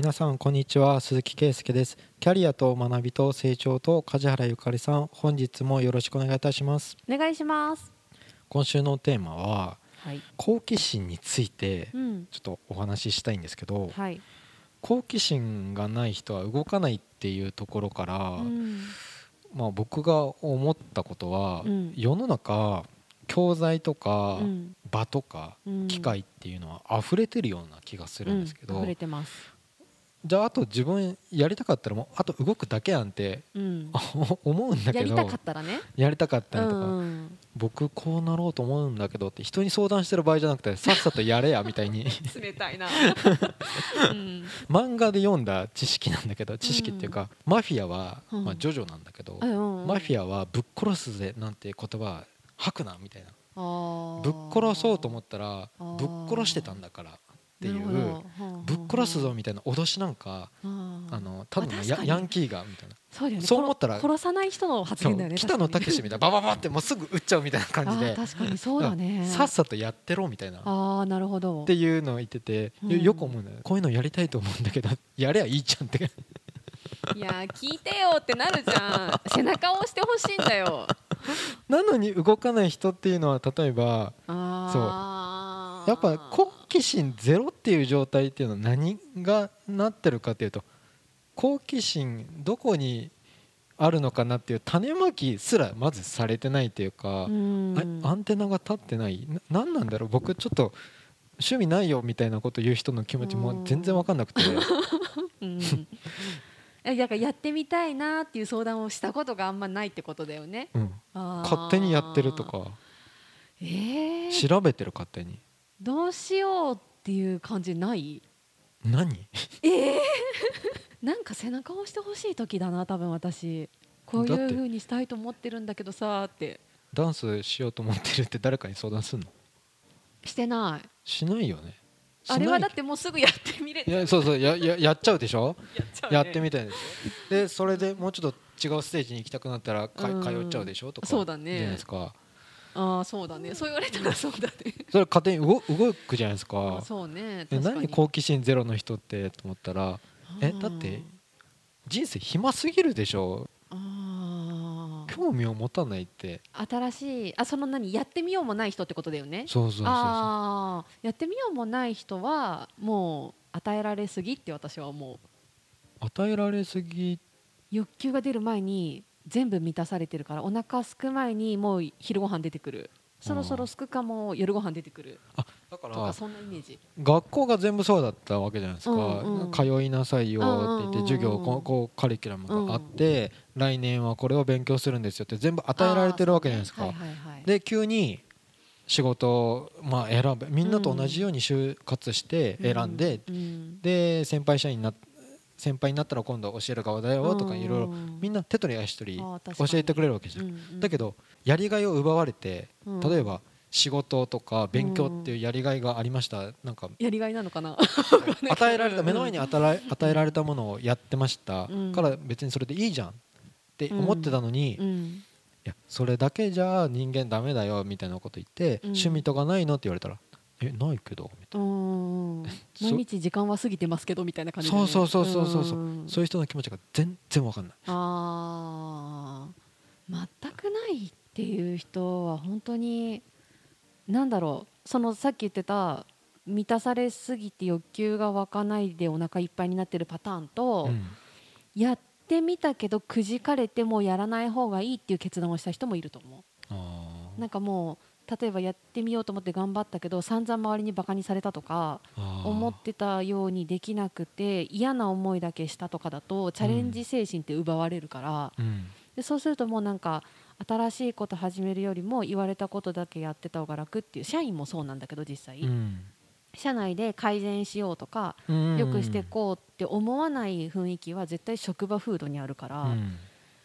皆さんこんにちは。鈴木圭介です。キャリアと学びと成長と梶原ゆかりさん本日もよろしくお願いいたします。お願いします。今週のテーマははい。好奇心についてうん。ちょっとお話ししたいんですけどはい。好奇心がない人は動かないっていうところから、うん。まあ、僕が思ったことは、うん。世の中教材とかうん。場とかうん。機械っていうのは溢れてるような気がするんですけど、うん。溢れてますじゃああと自分やりたかったらもうあと動くだけやんってうん。思うんだけどやりたかったらね。やりたかったりとか、うん。僕こうなろうと思うんだけどって人に相談してる場合じゃなくてさっさとやれやみたいに。冷たいな。うん。漫画で読んだ知識なんだけど知識っていうか、マフィアは、うん。まあ、ジョジョなんだけど、うんマフィアはぶっ殺すぜなんて言葉吐くなみたいな。ぶっ殺そうと思ったらぶっ殺してたんだからっていうど。ぶっ殺すぞみたいな脅しなんかうんあのただのヤヤンキーがみたいな。そうだよね。そう思ったら殺殺さない人の発そう言だよね北野武みたいなバババってもうすぐ撃っちゃうみたいな感じあでー確かにそうだね。さっさとやってろみたいな。っああなるほど。ていうのを言っててよく思うんだよ。こういうのやりたいと思うんだけど やればいいじゃんって。いや聞いてよってなるじゃん。背中を押してほしいんだよ。なのに動かない人っていうのは例えばあー。やっぱ好奇心ゼロっていう状態っていうのは何がなってるかっていうと好奇心どこにあるのかなっていう種まきすらまずされてないっていうか、アンテナが立ってない。な何なんだろう？僕ちょっと趣味ないよみたいなこと言う人の気持ちも全然分かんなくて。だからやってみたいなっていう相談をしたことがあんまないってことだよね。うん、勝手にやってると。か。えー、調べてる勝手にどうしようっていう感じない？何？なんか背中を押してほしい時だな多分私。こういうだって風にしたいと思ってるんだけどさーって。ダンスしようと思ってるって誰かに相談すんの？してない。しないよね。あれはだっしてもうすぐやってみれないいやそうそうやややっちゃうでしょ？やっちゃうね。やってみたいででそれでもうちょっと違うステージに行きたくなったらかうん。通っちゃうでしょ？とか。そうだね。じゃないですかああそうだね。そう言われたらそうだね。それ勝手に動動くじゃないですあかーそうね。え何好奇心ゼロの人ってと思ったらえだって人生暇すぎるでしょ。あー。興味を持たないって。新しいあその何やってみようもない人ってことだよね。そうそうそうそう。ああやってみようもない人はもう与えられすぎって私は思う。与えられすぎ。欲求が出る前に全部満たされてるからお腹すく前にもう昼ご飯出てくる。そろそろすくかも夜ご飯出てくる。あだからとかそんなイメージ。学校が全部そうだったわけじゃないですか、うんうん通いなさいよって言ってうんうんうん。うん授業こうこうカリキュラムがあって、来年はこれを勉強するんですよって全部与えられてるわけじゃないですか、ねはいはいはいで急に仕事を、まあ、選ぶ。みんなと同じように就活して選んで、うんで先輩社員にな先輩になったら今度教える側だよとかいろいろうんみんな手取り足取り教えてくれるわけじゃん、うんうん。だけどやりがいを奪われてうん。例えば仕事とか勉強っていうやりがいがありました。なんかやりがいなのかな？与えられた目の前に与えられ与えられたものをやってました。うん。から別にそれでいいじゃん。って思ってたのに、いうん。やそれだけじゃ人間ダメだよみたいなこと言って、うん。趣味とかないの？って言われたらえないけど。みたいうん。そ毎日時間は過ぎてますけどみたいな感なじだね。そうそうそうそうそうそう、んそういう人の気持ちが全然わかんない。あー。全くないっていう人は本当になんだろう。そのさっき言ってた満たされすぎて欲求が湧かないでお腹いっぱいになってるパターンと、うん。やってみたけどくじかれてもうやらない方がいいっていう決断をした人もいると思う。なんかもう例えばやってみようと思って頑張ったけど散々周りにバカにされたとか思ってたようにできなくて嫌な思いだけしたとかだとチャレンジ精神って奪われるから、うん。でそうするともうなんか新しいこと始めるよりも言われたことだけやってた方が楽っていう社員もそうなんだけど実際、うん。社内で改善しようとかうん。良くしていこうって思わない雰囲気は絶対職場風土にあるから、うん。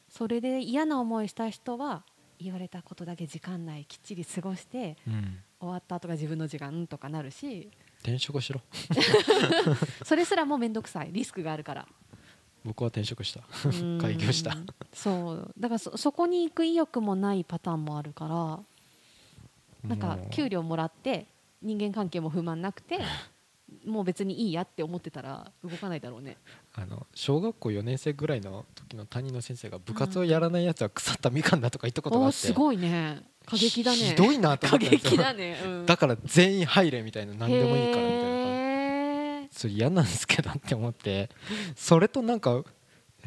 それで嫌な思いした人は言われたことだけ時間内きっちり過ごしてうん。終わった後が自分の時間とかなるし。転職しろ。それすらも面倒くさい。リスクがあるから。僕は転職した。うん。開業した。そう。だからそそこに行く意欲もないパターンもあるから。なんか給料もらって人間関係も不満なくてもう別にいいやって思ってたら動かないだろうね。あの小学校4年生ぐらいの時の担任の先生が部活をやらないやつは腐ったみかんだとか言ったことがあって。すごいね。過激だね。ひどいなと思過ったんですよ激だね、うん、だから全員入れみたいな何でもいいからみたいなそれ嫌なんですけどって思って。それとなんか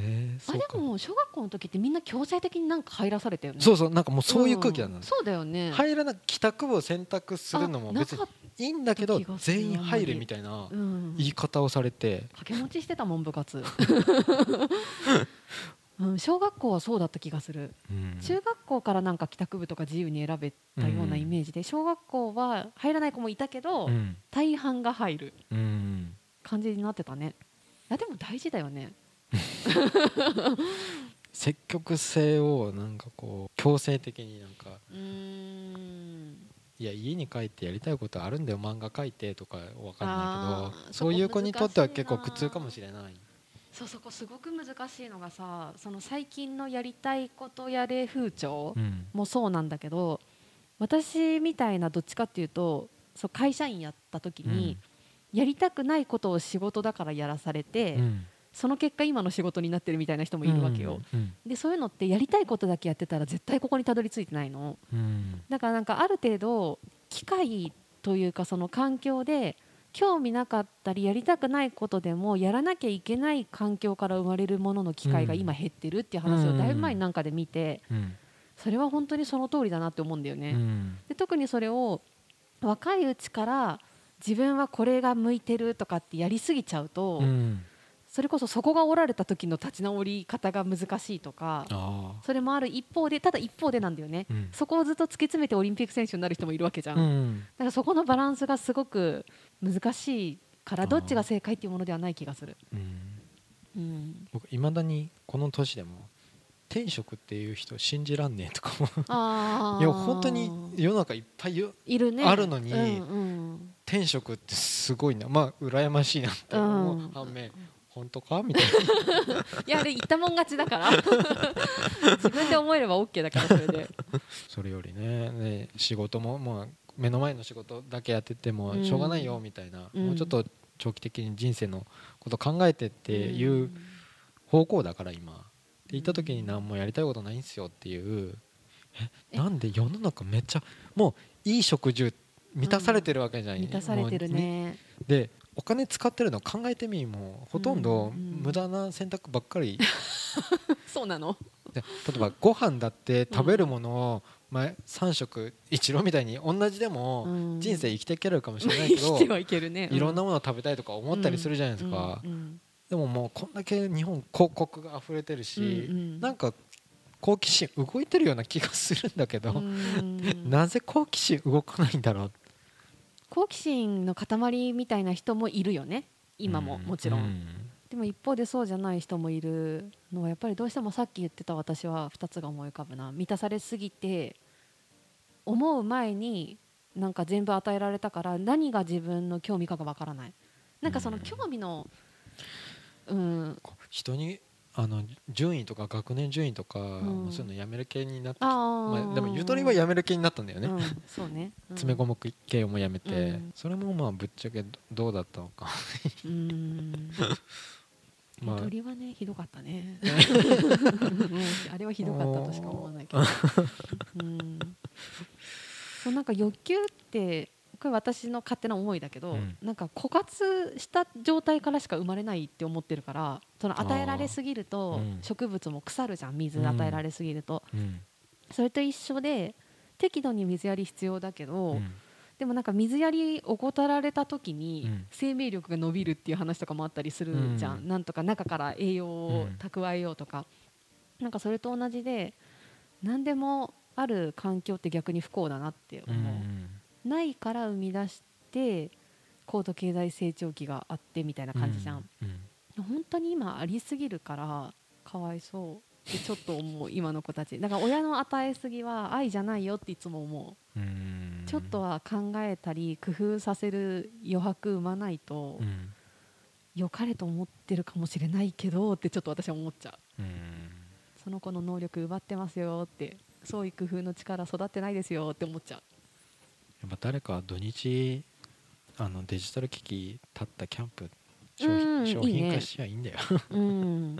えー、あでも小学校の時ってみんな強制的になんか入らされたよね。そうそうなんかもうそういう空気なんだ、ん。そうだよね。入らな帰宅部を選択するのも別にいいんだけど全員入れみたいなうん言い方をされて、掛け持ちしてたもん部活。うん、小学校はそうだった気がする。うん。中学校からなんか帰宅部とか自由に選べたようなイメージで小学校は入らない子もいたけど、うん。大半が入るうん。感じになってたね。いやでも大事だよね。積極性をなんかこう強制的になんかうーんいや家に帰ってやりたいことあるんだよ。漫画描いてとかわかんないけどそういう子にとっては結構苦痛かもしれない。そうそこすごく難しいのがさその最近のやりたいことやれ風潮うん。もそうなんだけど私みたいなどっちかっていうとそう会社員やった時に、やりたくないことを仕事だからやらされて、うんその結果今の仕事になってるみたいな人もいるわけよ、うんでそういうのってやりたいことだけやってたら絶対ここにたどり着いてないの。うん。だからなんかある程度機会というかその環境で興味なかったりやりたくないことでもやらなきゃいけない環境から生まれるものの機会が今減ってるっていう話をだいぶ前になんかで見てうん。それは本当にその通りだなって思うんだよね。うん。で特にそれを若いうちから自分はこれが向いてるとかってやりすぎちゃうと、うんそれこそそこが折られた時の立ち直り方が難しいとかあそれもある一方でただ一方でなんだよね、ーうん。そこをずっと突き詰めてオリンピック選手になる人もいるわけじゃん、うだん。からそこのバランスがすごく難しいからどっちが正解っていうものではない気がする、うん。うん、僕いまだにこの年でも天職っていう人信じらんねえとかも。いや本当に世の中いっぱいよいるね。あるのにうんうん。天職ってすごいな。まあ羨ましいなって思う。んう反面本当か？みたいな。いやあれ言ったもん勝ちだから。自分で思えれば OK だからそれで。それよりね。ね仕事もまあ目の前の仕事だけやっててもうん。しょうがないよみたいな、うん。もうちょっと長期的に人生のこと考えてっていう方向だから今。って言った時に何もやりたいことないんすよっていう。ええ？なんで世の中めっちゃもういい食事満たされてるわけじゃない、満たされてるね。でお金使ってるの考えてみもうほとんど無駄な選択ばっかり、そうなの？で例えばご飯だって食べるものを前3食一郎みたいに同じでもうん。人生生きていけるかもしれないけど、生きてはいけるね。いろんなものを食べたいとか思ったりするじゃないですか、でももうこんだけ日本広告が溢れてるし、うなんか好奇心動いてるような気がするんだけど、うん なぜ好奇心動かないんだろう好奇心の塊みたいな人もいるよね。今ももちろん、うでも一方でそうじゃない人もいるのはやっぱりどうしてもさっき言ってた私は2つが思い浮かぶな。満たされすぎて思う前になんか全部与えられたから何が自分の興味かがわからない。なんかそのうん。興味のうん。こう人にあの順位とか学年順位とか、うそういうのやめる系になってまー。あ、でもゆとりはやめる系になったんだよね、うん、そうね、うん。詰め込む系もやめて、うん。それもまあぶっちゃけどうだったのか うん。まあゆとりはねひどかったね。うんあれはひどかったとしか思わないけど、うん、そうなんか欲求ってこれ私の勝手な思いだけど、うん。なんか枯渇した状態からしか生まれないって思ってるからその与えられすぎると植物も腐るじゃん水与えられすぎると、うん。それと一緒で適度に水やり必要だけど、うん。でもなんか水やり怠られた時にうん。生命力が伸びるっていう話とかもあったりするじゃん、うん。なんとか中から栄養をうん蓄えようとか、なんかそれと同じで何でもある環境って逆に不幸だなってう。思う、んないから生み出して高度経済成長期があってみたいな感じじゃん、うん本当に今ありすぎるからかわいそう。ってちょっと思う今の子たち。だから親の与えすぎは愛じゃないよっていつも思う。うん。ちょっとは考えたり工夫させる余白生まないとうん。良かれと思ってるかもしれないけどってちょっと私は思っちゃう。うん。その子の能力奪ってますよって創意工夫の力育ってないですよって思っちゃうやっぱ誰か土日あのデジタル機器立ったキャンプ商うん品商品化しちゃいいんだよ。うん。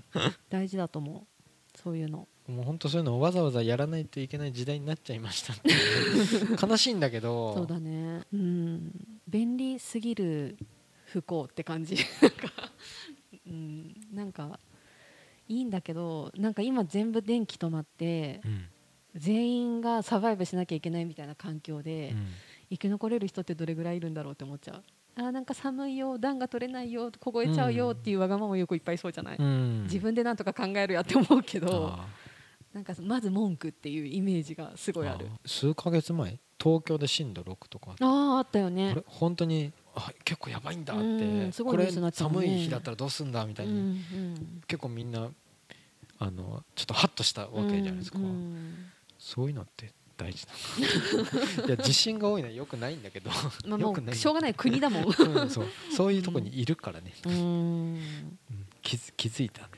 大事だと思う。そういうの。もう本当そういうのをわざわざやらないといけない時代になっちゃいましたって 悲しいんだけど。そうだね。うん。便利すぎる不幸って感じ。なんかうん。なんかいいんだけどなんか今全部電気止まってうん。全員がサバイブしなきゃいけないみたいな環境で、うん生き残れる人ってどれぐらいいるんだろうって思っちゃう。あーなんか寒いよ暖が取れないよ凍えちゃうよっていうわがままよくいっぱいいそうじゃない、うん。自分でなんとか考えるやって思うけどあなんかまず文句っていうイメージがすごいある。あ数ヶ月前東京で震度6とかあああったよね。本当にあ結構やばいんだっうんすごいニュてこれ寒い日だったらどうすんだみたいに、うんうん。結構みんなあのちょっとハッとしたわけじゃないですか、うんうん。そういうのって大事いや地震が多いのはよくないんだけど。まあもうしょうがない国だもん。うんそう。そういうとこにいるからね、うん。うん。気づ気づいたね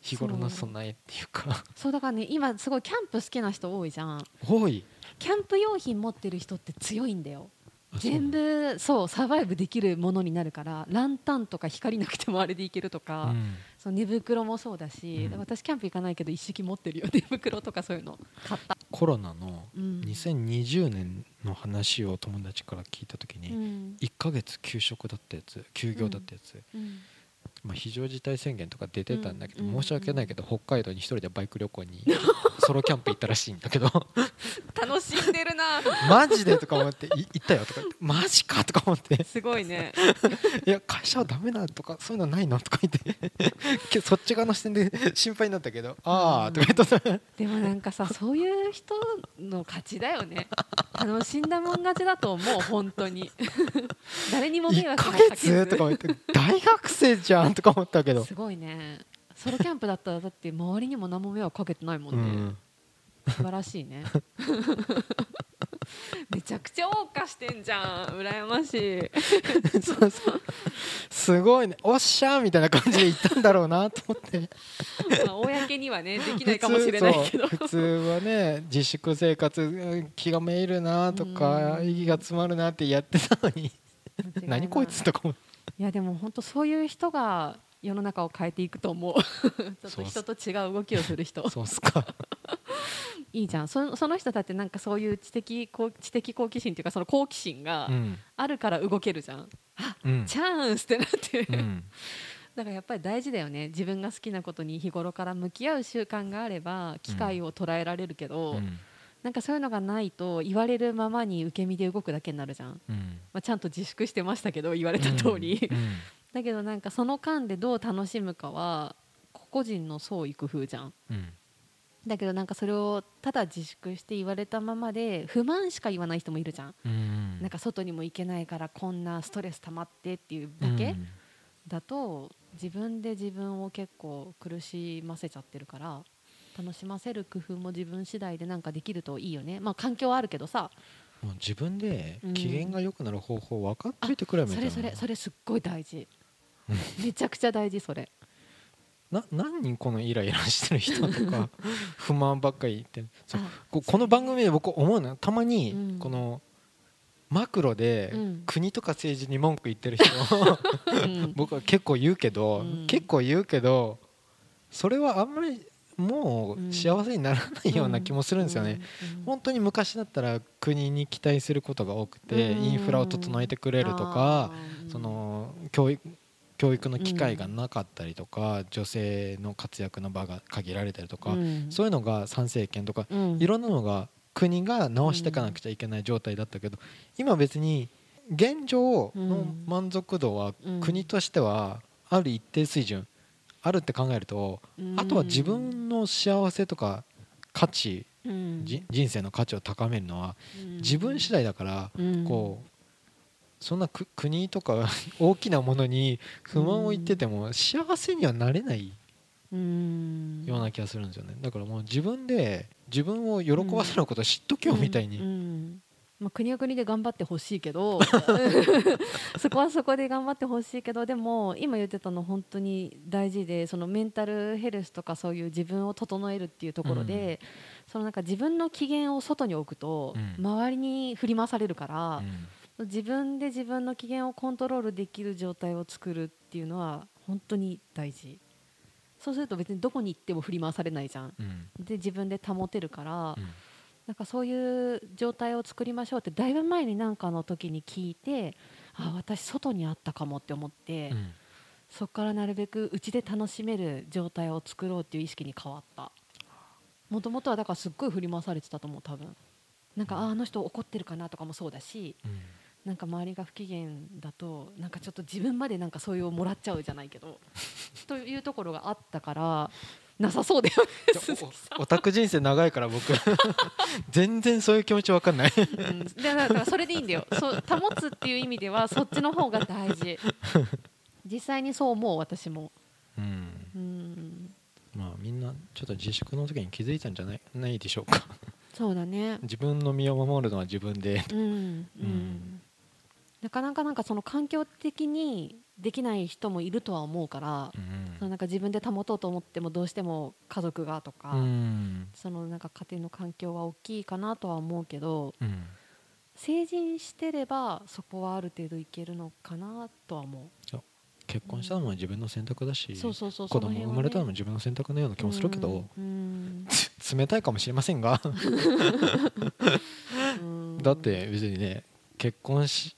日頃の備えっていうか。そう。だからね今すごいキャンプ好きな人多いじゃん。多い。キャンプ用品持ってる人って強いんだよ。全部そうサバイブできるものになるからランタンとか光なくてもあれでいけるとか、うん。その寝袋もそうだし、うん。私キャンプ行かないけど一式持ってるよ。寝袋とかそういうの買った、コロナのうん。2020年の話を友達から聞いた時うにん。1ヶ月休職だったやつ休業だったやつ、うんまあ、非常事態宣言とか出てたんだけど、うん申し訳ないけど北海道に一人でバイク旅行に ソロキャンプ行ったらしいんだけど。楽しんでるな。マジでとか思ってい行ったよとか言ってマジかとか思って。すごいね。いや会社はダメだとかそういうのないのとか言って。けそっち側の視点で心配になったけどああとか言ってでもなんかさそういう人の勝ちだよね。楽しんだもん勝ちだと思う本当に。誰にも迷1ヶ惑もかけず月？とか言って大学生じゃんとか思ったけど。すごいね。ソロキャンプだったらだって周りにも何も迷惑かけてないもんね、うん。素晴らしいね。めちゃくちゃ謳歌してんじゃん。羨ましい。そうそう。すごいね。おっしゃーみたいな感じで行ったんだろうなと思って。まあ公にはねできないかもしれないけど。普通はね自粛生活うん気がめいるなとかうん。息が詰まるなってやってたのに。何こいつとか思っていやでも本当そういう人が世の中を変えていくと思う。ちょっと人と違う動きをする人。そうっすか。いいじゃん。そその人だってなんかそういう知的好知的好奇心っていうかその好奇心がうん。あるから動けるじゃん、あうん。チャンスってなって、うん。だからやっぱり大事だよね。自分が好きなことに日頃から向き合う習慣があれば機会を捉えられるけど、うんなんかそういうのがないと言われるままに受け身で動くだけになるじゃん、うん。まあ、ちゃんと自粛してましたけど言われた通り、うん だけどなんかその間でどう楽しむかは個々人の創意工夫じゃん。うん。だけどなんかそれをただ自粛して言われたままで不満しか言わない人もいるじゃん、うん。なんか外にも行けないからこんなストレス溜まってっていうだけ、うん。だと自分で自分を結構苦しませちゃってるから楽しませる工夫も自分次第でなんかできるといいよね。まあ環境はあるけどさ。もう自分でうん。機嫌が良くなる方法分かっといてくれみたいな。それそれそれすっごい大事。うん。めちゃくちゃ大事それ。な何人このイライラしてる人とか 不満ばっかり言って。るそここの番組で僕思うのはたまうにん。このマクロでうん。国とか政治に文句言ってる人うん。僕は結構言うけどうん。結構言うけどそれはあんまりもう幸せにならないような気もするんですよね。本当に昔だったら国に期待することが多くてうん。インフラを整えてくれるとかその教育教育の機会がなかったりとか女性の活躍の場が限られたりとかうん。そういうのが参政権とかうん。いろんなのが国が直していかなくちゃいけない状態だったけど今別に現状の満足度はうん。国としてはある一定水準あるって考えるとあとは自分の幸せとか価値うん。じ人生の価値を高めるのは自分次第だからうん。こうそんなく国とか 大きなものに不満を言ってても幸せにはなれないうん。ような気がするんですよね。だからもう自分で自分を喜ばせることを知っとけよみたいにんまあ、国は国で頑張ってほしいけど そこはそこで頑張ってほしいけどでも今言ってたの本当に大事でそのメンタルヘルスとかそういう自分を整えるっていうところで、そのなんか自分の機嫌を外に置くと、うん。周りに振り回されるから、自分で自分の機嫌をコントロールできる状態を作るっていうのは本当に大事。そうすると別にどこに行っても振り回されないじゃん。うん。で自分で保てるから、うんなんかそういう状態を作りましょうってだいぶ前に何かの時に聞いてあ私外にあったかもって思って、うん。そこからなるべくうちで楽しめる状態を作ろうっていう意識に変わった。もともとはだからすっごい振り回されてたと思う多分。なんかああの人怒ってるかなとかもそうだしうん。なんか周りが不機嫌だとなんかちょっと自分までなんかそういうもらっちゃうじゃないけどというところがあったからなさそうだよオタク人生長いから僕。全然そういう気持ちわかんない。うん、でだからそれでいいんだよ。そう保つっていう意味ではそっちの方が大事。実際にそう思う私も。うん。うん。まあみんなちょっと自粛の時に気づいたんじゃない？ないでしょうか。そうだね。自分の身を守るのは自分で。うん、うん。うん、なかなかなんかその環境的にできない人もいるとは思うから、そのなんか自分で保とうと思ってもどうしても家族がとか、うん。そのなんか家庭の環境は大きいかなとは思うけどうん。成人してればそこはある程度いけるのかなとは思結婚したのも自分の選択だしうそうそうそう子供生まれたのも自分の選択のような気もするけど、うんうん。冷たいかもしれませんが。うん。だって別にね結婚し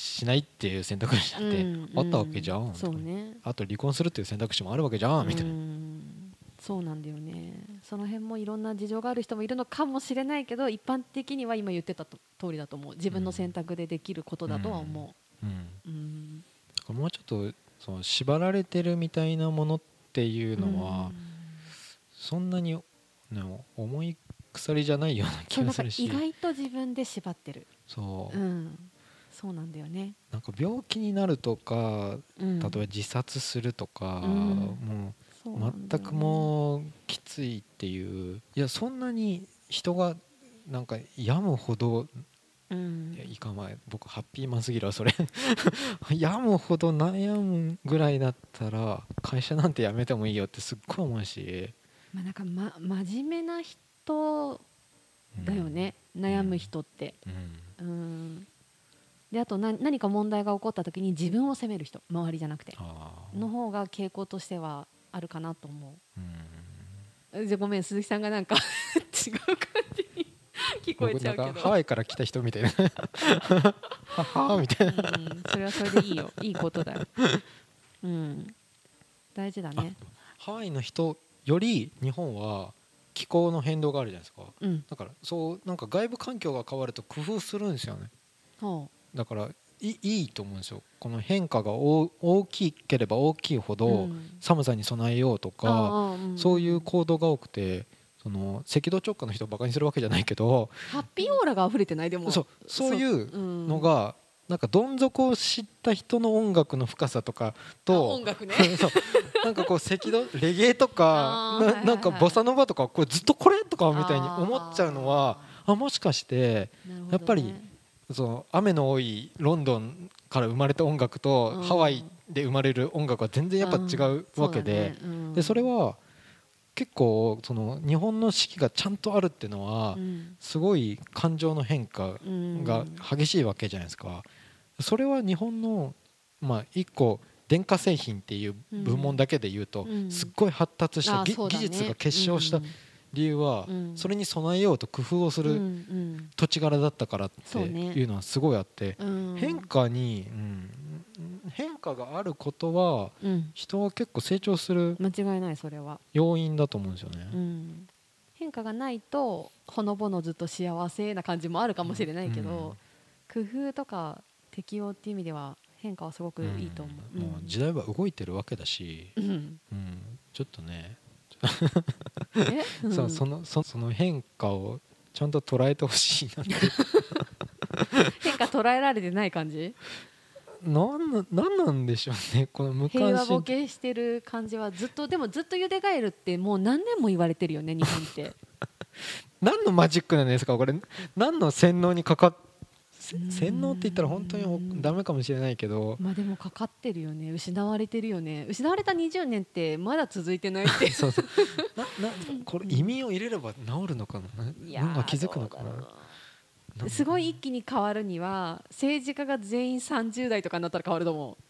しないっていう選択肢だってうんあったわけじゃん、そうね。あと離婚するっていう選択肢もあるわけじゃんみたいな、うん。そうなんだよね。その辺もいろんな事情がある人もいるのかもしれないけど一般的には今言ってたと通りだと思う。自分の選択でできることだとは思う。ん。う、うん。だからもうちょっとその縛られてるみたいなものっていうのは、そんなに、ね、重い鎖じゃないような気がするし。意外と自分で縛ってる、そう、うん、そうなんだよね、なんか病気になるとかうん、例えば自殺するとか、うん。もそう全ね。くもうきついっていう。いやそんなに人がなんか病むほどうん。いやいかんわ僕ハッピーマンすぎるわそれ。病むほど悩むぐらいだったら会社なんて辞めてもいいよってすっごい思うし、まあなんか、ま、真面目な人だよね、悩む人って、うん、うん、であとな何か問題が起こった時に自分を責める人周りじゃなくて。の方が傾向としてはあるかなと思う。じゃあごめん鈴木さんがなんか 違う感じに 聞こえ僕ちゃうんけど。ハワイから来た人みたいな。ははみたいな。うん、それはそれでいいよ。いいことだよ、うん、大事だね。ハワイの人より日本は気候の変動があるじゃないですか。うん。だからそうなんか外部環境が変わると工夫するんですよね。ほだからいいいと思うんですよ。この変化が大大きければ大きいほうど、うん。寒さに備えようとかああん。そういう行動が多くてその赤道直下の人をバカにするわけじゃないけどハッピーオーラが溢れてないでも。そうそういううんのがなんかどん底を知った人の音楽の深さとかあと音楽ね。そうなんかこう赤道レゲエとかななんかボサノバとかこれずっとこれとかみたいに思っちゃうのはあもしかしてやっぱりその雨の多いロンドンから生まれた音楽とうん。ハワイで生まれる音楽は全然やっぱ違うわけででそれは結構その日本の四季がちゃんとあるっていうのはうん。すごい感情の変化うん。が激しいわけじゃないですか。それは日本のまあ一個電化製品っていう部門だけで言うとうん。すっごい発達した技術が結晶した理由はうん。それに備えようと工夫をするん土地柄だったからっていうのはすごいあってうん。変化にうん変化があることはうん。人は結構成長する間違いないそれは。要因だと思うんですようね。ん。変化がないとほのぼのずっと幸せな感じもあるかもしれないけど、工夫とか適応っていう意味では変化はすごくいいと思う。うん。もう時代は動いてるわけだし、うん。うん、ちょっとね、え うん。そそのそその変化をちゃんと捉えてほしいなって 変化捉えられてない感じ？なんななんなんでしょうね。この無平和関心ボケしてる感じはずっとでもずっと茹でガエルってもう何年も言われてるよね日本って。何のマジックなんですか？これ。何の洗脳にかかっせうん洗脳って言ったら本当におダメかもしれないけど。まあでもかかってるよね。失われてるよね。失われた20年ってまだ続いてないって。そうそう。ななこれ意味を入れれば治るのかな？ななんか気づくのかな？すごい一気に変わるには政治家が全員30代とかになったら変わると思う。あ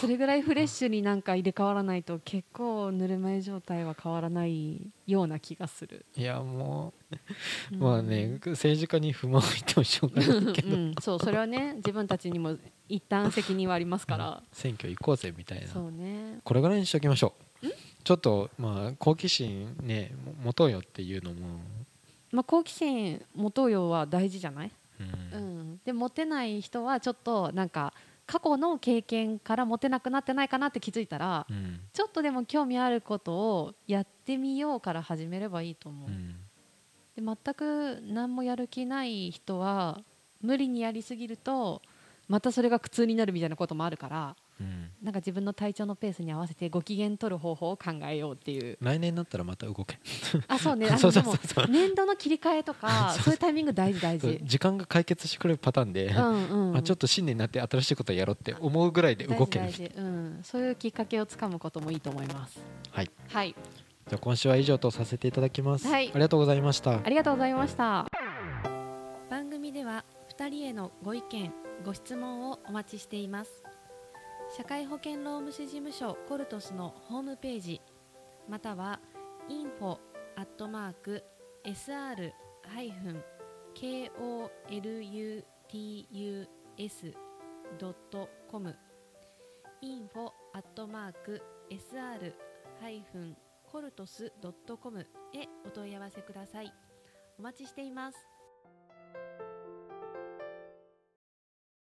それぐらいフレッシュになんか入れ替わらないと結構ぬるま湯状態は変わらないような気がする、ーいやもう、うん。まあね政治家に不満を言ってもしょうがないけど、うん、そうそれはね自分たちにも一旦責任はありますから、選挙行こうぜみたいな。そうね。これぐらいにしておきましょう。ちょっとまあ好奇心ねも持とうよっていうのも、まあ好奇心持とうよは大事じゃない、うん。うん、で持てない人はちょっとなんか過去の経験から持てなくなってないかなって気づいたらうん。ちょっとでも興味あることをやってみようから始めればいいと思う、うん。で全く何もやる気ない人は無理にやりすぎるとまたそれが苦痛になるみたいなこともあるからうん。なんか自分の体調のペースに合わせてご機嫌取る方法を考えようっていう。来年になったらまた動け。あそうね。あのでもそうそう年度の切り替えとか そういうタイミング大事大事。時間が解決してくれるパターンで、うんうん。あちょっと新年になって新しいことやろうって思うぐらいで動ける。大事。うん、そういうきっかけをつかむこともいいと思います。はい。はい。じゃあ今週は以上とさせていただきます、はい。ありがとうございました。ありがとうございました。番組では2人へのご意見ご質問をお待ちしています社会保険労務士事務所コルトスのホームページまたは info アットマーク sr ハイフン kolutus ドットコム info アットマーク sr ハイフンコルトスドットコムへお問い合わせください。お待ちしています。